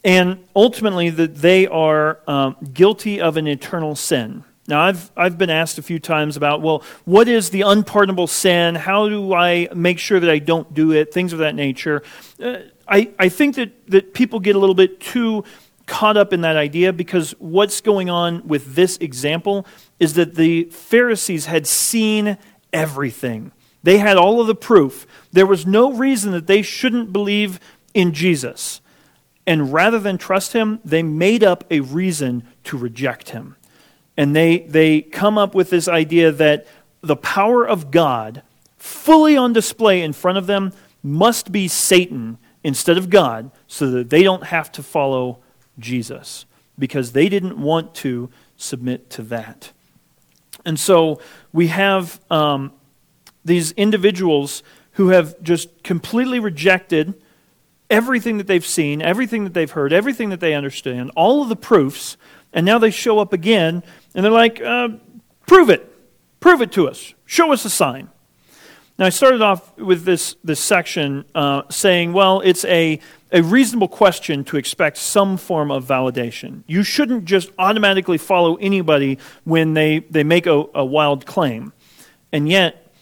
and ultimately that they are um, guilty of an eternal sin. Now, I've, I've been asked a few times about, well, what is the unpardonable sin? How do I make sure that I don't do it? Things of that nature. Uh, I, I think that, that people get a little bit too caught up in that idea because what's going on with this example is that the Pharisees had seen everything. They had all of the proof. There was no reason that they shouldn't believe in Jesus. And rather than trust him, they made up a reason to reject him. And they, they come up with this idea that the power of God, fully on display in front of them, must be Satan instead of God, so that they don't have to follow Jesus, because they didn't want to submit to that. And so we have um, these individuals who have just completely rejected everything that they've seen, everything that they've heard, everything that they understand, all of the proofs, and now they show up again and they're like, uh, prove it. Prove it to us. Show us a sign. Now, I started off with this, this section uh, saying, well, it's a, a reasonable question to expect some form of validation. You shouldn't just automatically follow anybody when they, they make a, a wild claim. And yet,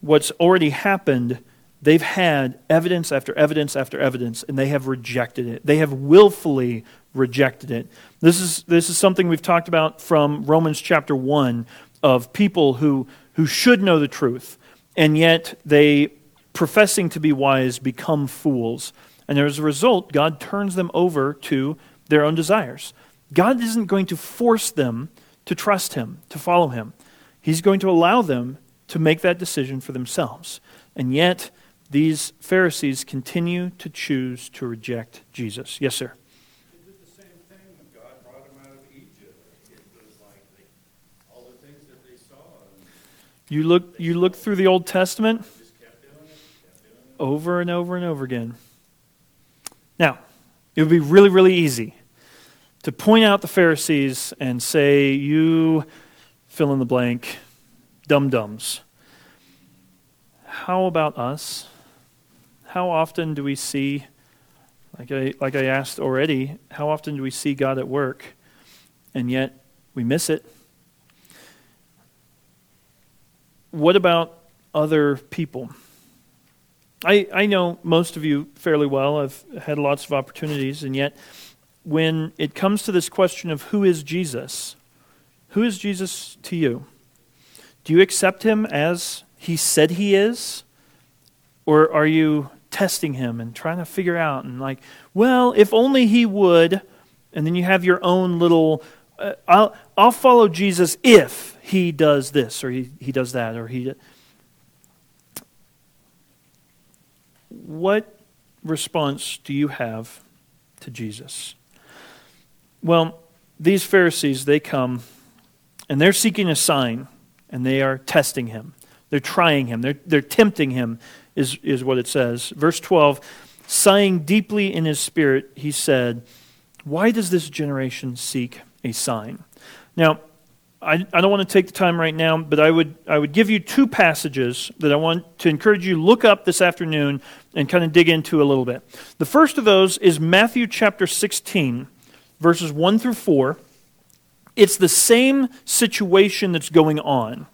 what's already happened, they've had evidence after evidence after evidence, and they have rejected it. They have willfully rejected it. This is, this is something we've talked about from Romans chapter 1 of people who, who should know the truth and yet they, professing to be wise, become fools. And as a result, God turns them over to their own desires. God isn't going to force them to trust Him, to follow Him. He's going to allow them to make that decision for themselves. And yet, these Pharisees continue to choose to reject Jesus. Yes, sir. You look, you look through the Old Testament over and over and over again. Now, it would be really, really easy to point out the Pharisees and say, You fill in the blank, dum dums. How about us? How often do we see, like I, like I asked already, how often do we see God at work and yet we miss it? What about other people? I, I know most of you fairly well. I've had lots of opportunities, and yet, when it comes to this question of who is Jesus, who is Jesus to you? Do you accept him as he said he is? Or are you testing him and trying to figure out, and like, well, if only he would, and then you have your own little, uh, I'll, I'll follow Jesus if he does this or he, he does that or he. What response do you have to Jesus? Well, these Pharisees, they come and they're seeking a sign and they are testing him. They're trying him. They're, they're tempting him, is, is what it says. Verse 12 Sighing deeply in his spirit, he said, Why does this generation seek a sign? Now, I, I don't want to take the time right now, but I would, I would give you two passages that I want to encourage you to look up this afternoon and kind of dig into a little bit. The first of those is Matthew chapter 16, verses 1 through 4. It's the same situation that's going on.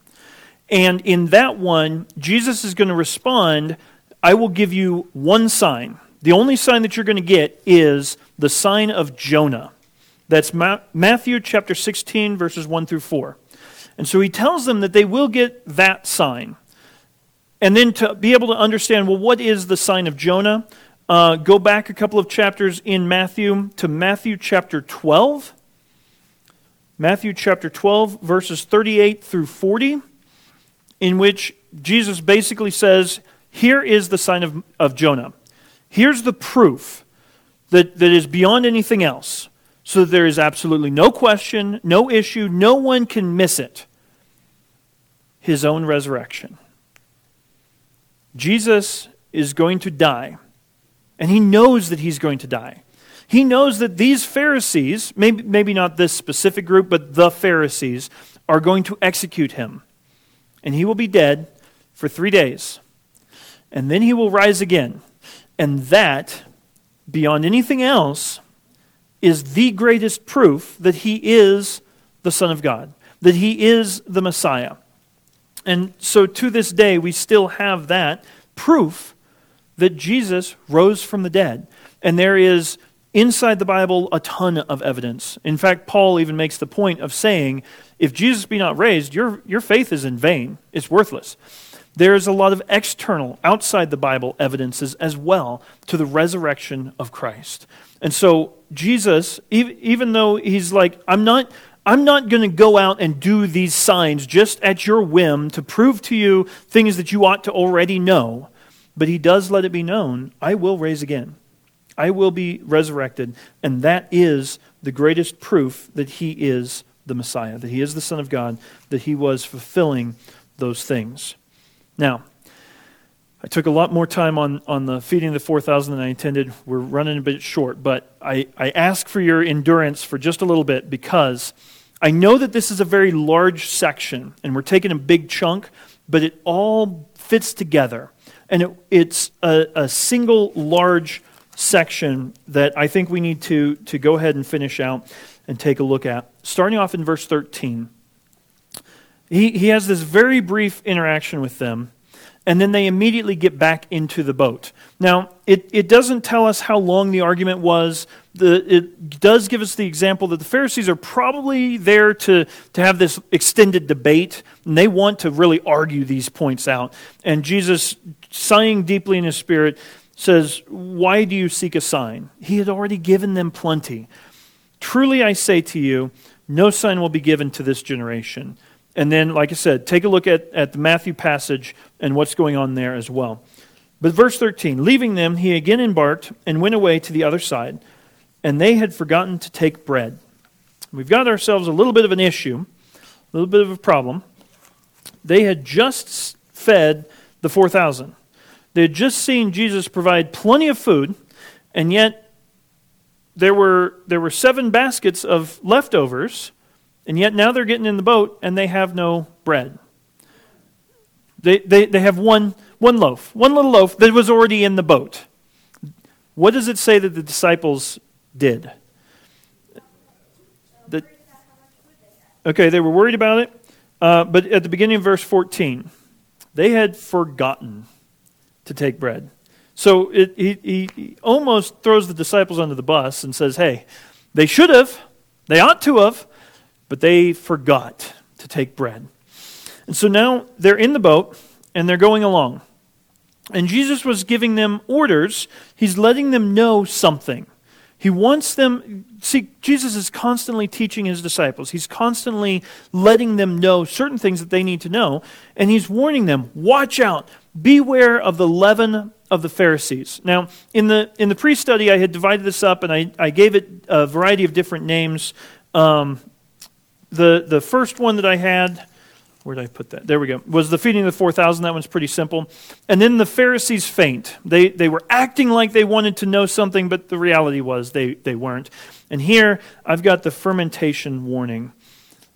And in that one, Jesus is going to respond I will give you one sign. The only sign that you're going to get is the sign of Jonah. That's Ma- Matthew chapter 16, verses 1 through 4. And so he tells them that they will get that sign. And then to be able to understand, well, what is the sign of Jonah? Uh, go back a couple of chapters in Matthew to Matthew chapter 12. Matthew chapter 12, verses 38 through 40, in which Jesus basically says, Here is the sign of, of Jonah. Here's the proof that, that is beyond anything else so there is absolutely no question, no issue, no one can miss it. His own resurrection. Jesus is going to die, and he knows that he's going to die. He knows that these Pharisees, maybe, maybe not this specific group, but the Pharisees, are going to execute him. And he will be dead for three days. And then he will rise again. And that, beyond anything else, is the greatest proof that he is the Son of God, that he is the Messiah. And so to this day, we still have that proof that Jesus rose from the dead. And there is inside the Bible a ton of evidence. In fact, Paul even makes the point of saying, if Jesus be not raised, your, your faith is in vain, it's worthless. There is a lot of external, outside the Bible evidences as well to the resurrection of Christ. And so Jesus, even though he's like, I'm not, I'm not going to go out and do these signs just at your whim to prove to you things that you ought to already know. But he does let it be known, I will raise again. I will be resurrected. And that is the greatest proof that he is the Messiah, that he is the Son of God, that he was fulfilling those things. Now, I took a lot more time on, on the feeding the 4,000 than I intended. We're running a bit short, but I, I ask for your endurance for just a little bit because I know that this is a very large section and we're taking a big chunk, but it all fits together. And it, it's a, a single large section that I think we need to, to go ahead and finish out and take a look at. Starting off in verse 13. He, he has this very brief interaction with them, and then they immediately get back into the boat. Now, it, it doesn't tell us how long the argument was. The, it does give us the example that the Pharisees are probably there to, to have this extended debate, and they want to really argue these points out. And Jesus, sighing deeply in his spirit, says, Why do you seek a sign? He had already given them plenty. Truly I say to you, no sign will be given to this generation. And then, like I said, take a look at, at the Matthew passage and what's going on there as well. But verse 13 Leaving them, he again embarked and went away to the other side, and they had forgotten to take bread. We've got ourselves a little bit of an issue, a little bit of a problem. They had just fed the 4,000. They had just seen Jesus provide plenty of food, and yet there were, there were seven baskets of leftovers, and yet now they're getting in the boat and they have no bread. They, they, they have one, one loaf, one little loaf that was already in the boat. What does it say that the disciples did? The, okay, they were worried about it, uh, but at the beginning of verse 14, they had forgotten to take bread. So it, he, he almost throws the disciples under the bus and says, hey, they should have, they ought to have, but they forgot to take bread. And so now they're in the boat and they're going along. And Jesus was giving them orders. He's letting them know something. He wants them, see, Jesus is constantly teaching his disciples. He's constantly letting them know certain things that they need to know. And he's warning them watch out, beware of the leaven of the Pharisees. Now, in the, in the pre study, I had divided this up and I, I gave it a variety of different names. Um, the, the first one that I had, where did I put that? There we go. Was the feeding of the 4,000. That one's pretty simple. And then the Pharisees feint. They, they were acting like they wanted to know something, but the reality was they, they weren't. And here I've got the fermentation warning.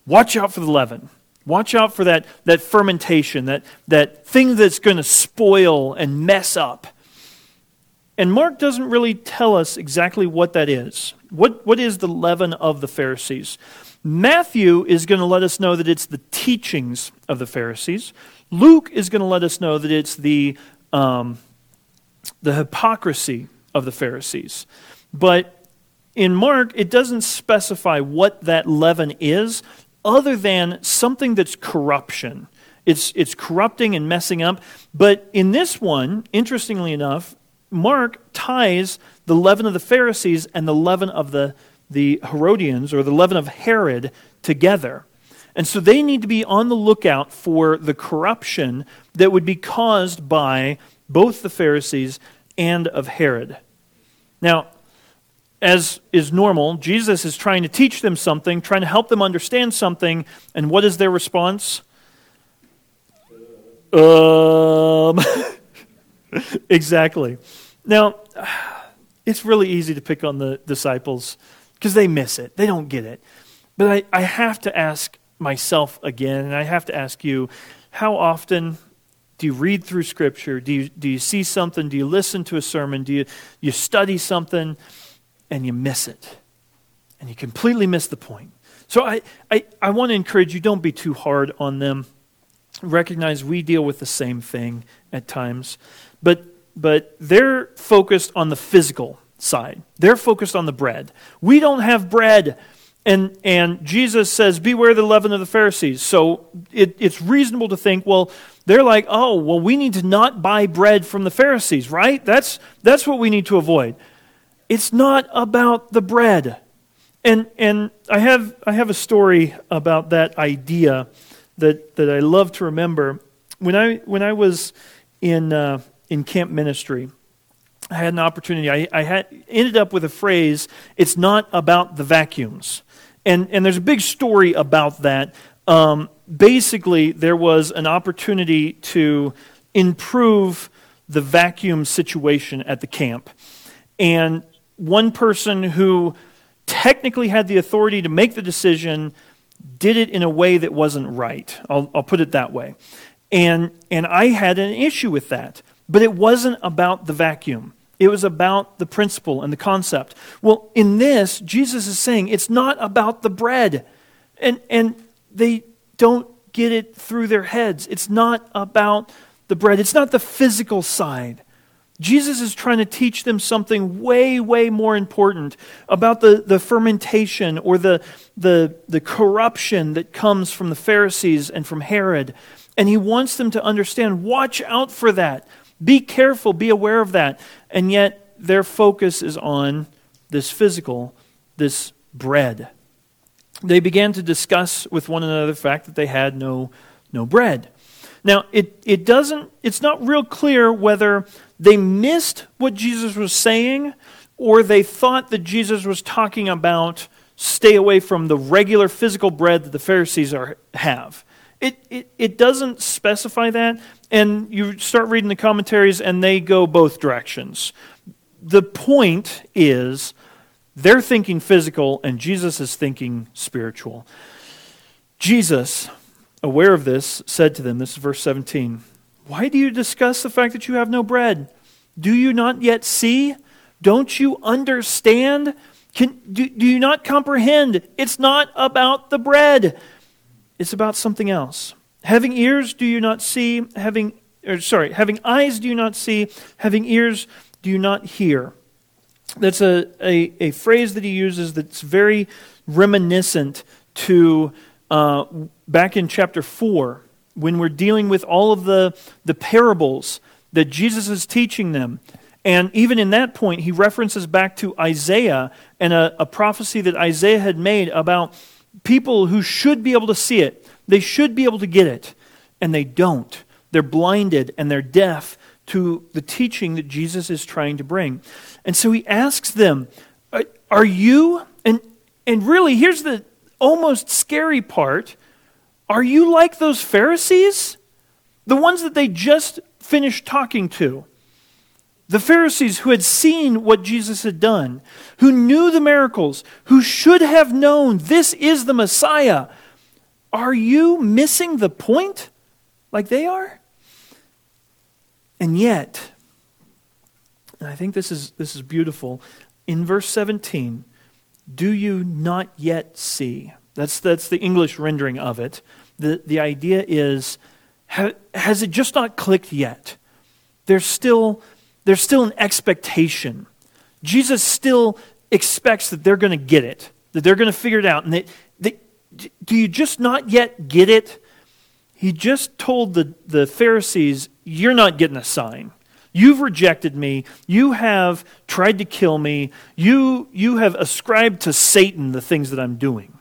Watch out for the leaven. Watch out for that, that fermentation, that, that thing that's going to spoil and mess up. And Mark doesn't really tell us exactly what that is. What, what is the leaven of the Pharisees? Matthew is going to let us know that it's the teachings of the Pharisees. Luke is going to let us know that it's the, um, the hypocrisy of the Pharisees. But in Mark, it doesn't specify what that leaven is, other than something that's corruption. It's, it's corrupting and messing up. But in this one, interestingly enough, Mark ties the leaven of the Pharisees and the leaven of the the Herodians or the leaven of Herod together. And so they need to be on the lookout for the corruption that would be caused by both the Pharisees and of Herod. Now, as is normal, Jesus is trying to teach them something, trying to help them understand something, and what is their response? Um, exactly. Now, it's really easy to pick on the disciples because they miss it. They don't get it. But I, I have to ask myself again, and I have to ask you how often do you read through Scripture? Do you, do you see something? Do you listen to a sermon? Do you, you study something and you miss it? And you completely miss the point. So I, I, I want to encourage you don't be too hard on them. Recognize we deal with the same thing at times. But, but they're focused on the physical side. They're focused on the bread. We don't have bread. And, and Jesus says, Beware the leaven of the Pharisees. So it, it's reasonable to think, well, they're like, oh, well, we need to not buy bread from the Pharisees, right? That's, that's what we need to avoid. It's not about the bread. And, and I, have, I have a story about that idea that, that I love to remember. When I, when I was in, uh, in camp ministry, I had an opportunity. I, I had, ended up with a phrase, it's not about the vacuums. And, and there's a big story about that. Um, basically, there was an opportunity to improve the vacuum situation at the camp. And one person who technically had the authority to make the decision did it in a way that wasn't right. I'll, I'll put it that way. And, and I had an issue with that. But it wasn't about the vacuum. It was about the principle and the concept. Well, in this, Jesus is saying it's not about the bread. And, and they don't get it through their heads. It's not about the bread, it's not the physical side. Jesus is trying to teach them something way, way more important about the, the fermentation or the, the, the corruption that comes from the Pharisees and from Herod. And he wants them to understand watch out for that. Be careful, be aware of that. And yet, their focus is on this physical, this bread. They began to discuss with one another the fact that they had no, no bread. Now, it, it doesn't, it's not real clear whether they missed what Jesus was saying or they thought that Jesus was talking about stay away from the regular physical bread that the Pharisees are, have. It, it, it doesn't specify that, and you start reading the commentaries, and they go both directions. The point is they're thinking physical, and Jesus is thinking spiritual. Jesus, aware of this, said to them, this is verse 17, Why do you discuss the fact that you have no bread? Do you not yet see? Don't you understand? Can, do, do you not comprehend? It's not about the bread, it's about something else. Having ears, do you not see? Having, or sorry, having eyes, do you not see? Having ears, do you not hear? That's a, a, a phrase that he uses that's very reminiscent to uh, back in chapter 4 when we're dealing with all of the, the parables that Jesus is teaching them. And even in that point, he references back to Isaiah and a, a prophecy that Isaiah had made about people who should be able to see it. They should be able to get it, and they don't. They're blinded and they're deaf to the teaching that Jesus is trying to bring. And so he asks them, uh, Are you, and, and really, here's the almost scary part are you like those Pharisees? The ones that they just finished talking to. The Pharisees who had seen what Jesus had done, who knew the miracles, who should have known this is the Messiah. Are you missing the point like they are? And yet, and I think this is, this is beautiful, in verse 17, do you not yet see? That's, that's the English rendering of it. The, the idea is, has it just not clicked yet? There's still, there's still an expectation. Jesus still expects that they're going to get it, that they're going to figure it out. And they, do you just not yet get it? He just told the, the Pharisees, You're not getting a sign. You've rejected me. You have tried to kill me. You, you have ascribed to Satan the things that I'm doing.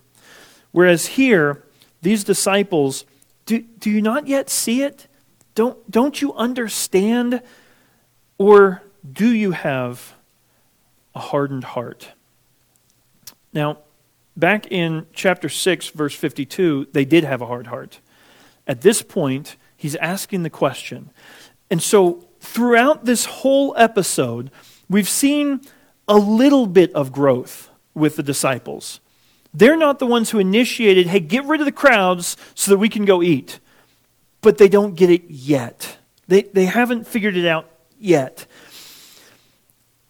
Whereas here, these disciples, do, do you not yet see it? Don't, don't you understand? Or do you have a hardened heart? Now, back in chapter 6, verse 52, they did have a hard heart. At this point, he's asking the question. And so, throughout this whole episode, we've seen a little bit of growth with the disciples. They're not the ones who initiated, hey, get rid of the crowds so that we can go eat. But they don't get it yet. They, they haven't figured it out yet.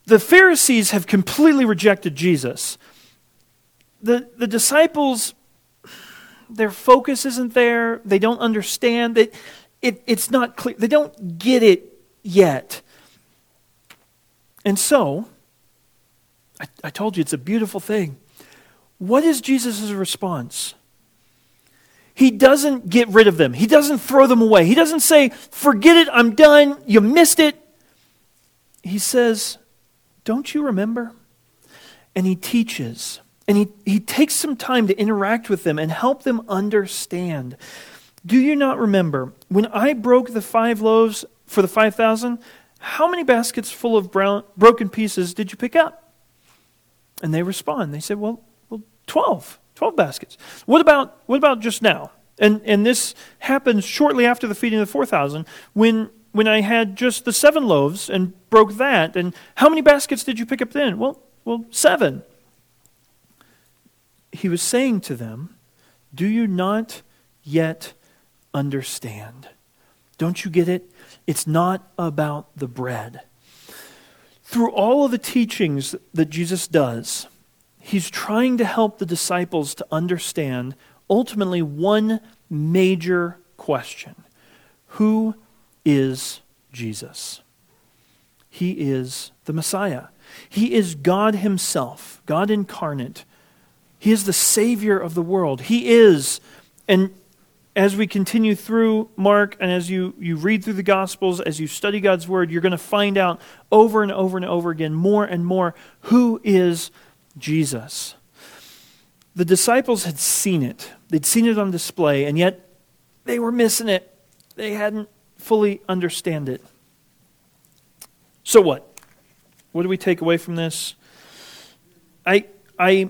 The Pharisees have completely rejected Jesus. The, the disciples their focus isn't there. They don't understand it. it it's not clear. They don't get it yet. And so, I, I told you it's a beautiful thing. What is Jesus' response? He doesn't get rid of them. He doesn't throw them away. He doesn't say, forget it, I'm done, you missed it. He says, don't you remember? And he teaches. And he, he takes some time to interact with them and help them understand. Do you not remember when I broke the five loaves for the 5,000? How many baskets full of brown, broken pieces did you pick up? And they respond. They said, Well, well 12. 12 baskets. What about, what about just now? And, and this happened shortly after the feeding of the 4,000 when, when I had just the seven loaves and broke that. And how many baskets did you pick up then? Well, well, seven he was saying to them, Do you not yet understand? Don't you get it? It's not about the bread. Through all of the teachings that Jesus does, he's trying to help the disciples to understand ultimately one major question Who is Jesus? He is the Messiah. He is God Himself, God incarnate. He is the Savior of the world. He is, and as we continue through Mark and as you, you read through the Gospels, as you study God's Word, you're going to find out over and over and over again, more and more, who is Jesus. The disciples had seen it, they'd seen it on display, and yet they were missing it. They hadn't fully understand it. So what? What do we take away from this? I, I,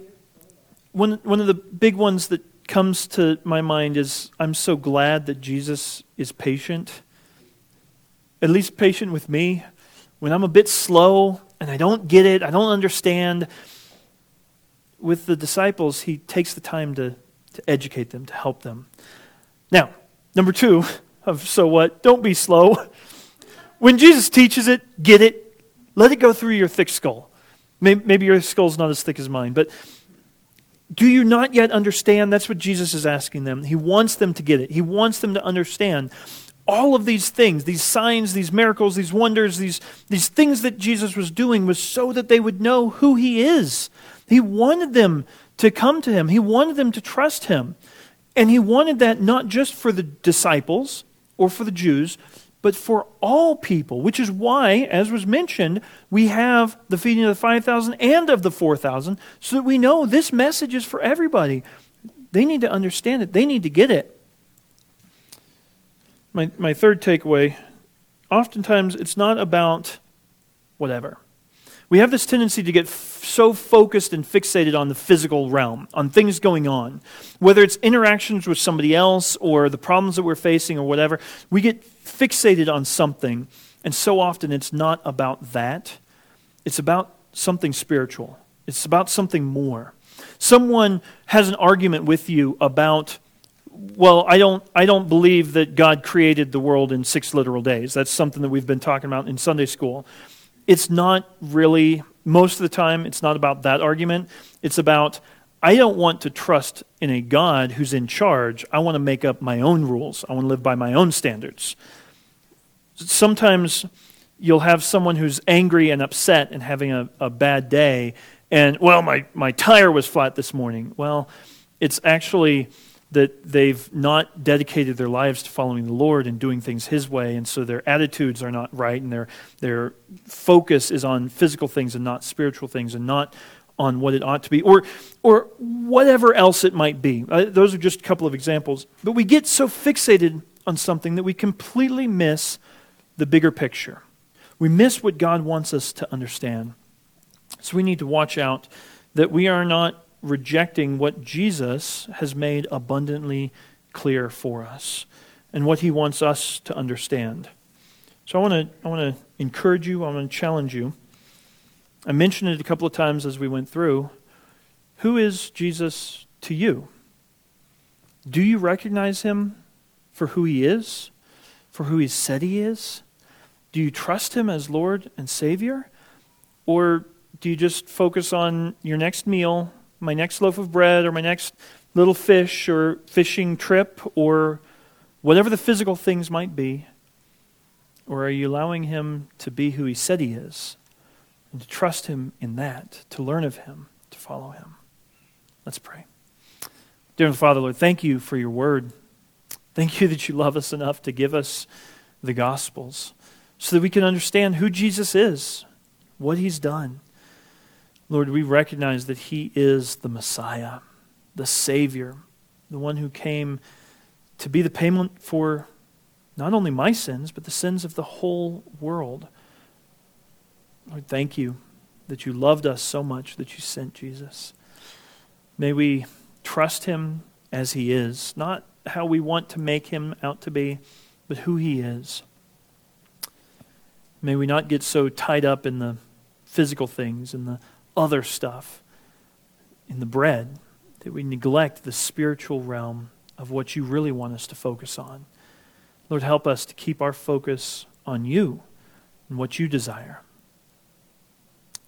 one, one of the big ones that comes to my mind is I'm so glad that Jesus is patient, at least patient with me. When I'm a bit slow and I don't get it, I don't understand, with the disciples, he takes the time to, to educate them, to help them. Now, number two of so what, don't be slow. When Jesus teaches it, get it, let it go through your thick skull. Maybe your skull's not as thick as mine, but do you not yet understand? That's what Jesus is asking them. He wants them to get it. He wants them to understand all of these things, these signs, these miracles, these wonders, these, these things that Jesus was doing was so that they would know who he is. He wanted them to come to him. He wanted them to trust him. And he wanted that not just for the disciples or for the Jews, but for all people, which is why, as was mentioned, we have the feeding of the 5,000 and of the 4,000, so that we know this message is for everybody. They need to understand it, they need to get it. My, my third takeaway oftentimes it's not about whatever. We have this tendency to get f- so focused and fixated on the physical realm, on things going on. Whether it's interactions with somebody else or the problems that we're facing or whatever, we get fixated on something. And so often it's not about that, it's about something spiritual, it's about something more. Someone has an argument with you about well, I don't, I don't believe that God created the world in six literal days. That's something that we've been talking about in Sunday school it's not really, most of the time, it's not about that argument. It's about, I don't want to trust in a God who's in charge. I want to make up my own rules. I want to live by my own standards. Sometimes you'll have someone who's angry and upset and having a, a bad day, and, well, my, my tire was flat this morning. Well, it's actually that they've not dedicated their lives to following the Lord and doing things His way, and so their attitudes are not right, and their, their focus is on physical things and not spiritual things, and not on what it ought to be, or, or whatever else it might be. Uh, those are just a couple of examples. But we get so fixated on something that we completely miss the bigger picture. We miss what God wants us to understand. So we need to watch out that we are not rejecting what Jesus has made abundantly clear for us and what he wants us to understand. So I want to I want to encourage you, I want to challenge you. I mentioned it a couple of times as we went through. Who is Jesus to you? Do you recognize him for who he is? For who he said he is? Do you trust him as Lord and Savior? Or do you just focus on your next meal my next loaf of bread or my next little fish or fishing trip or whatever the physical things might be? Or are you allowing him to be who he said he is and to trust him in that, to learn of him, to follow him? Let's pray. Dear Father, Lord, thank you for your word. Thank you that you love us enough to give us the Gospels so that we can understand who Jesus is, what he's done. Lord, we recognize that He is the Messiah, the Savior, the one who came to be the payment for not only my sins, but the sins of the whole world. Lord, thank you that you loved us so much that you sent Jesus. May we trust Him as He is, not how we want to make Him out to be, but who He is. May we not get so tied up in the physical things and the other stuff in the bread, that we neglect the spiritual realm of what you really want us to focus on. Lord, help us to keep our focus on you and what you desire.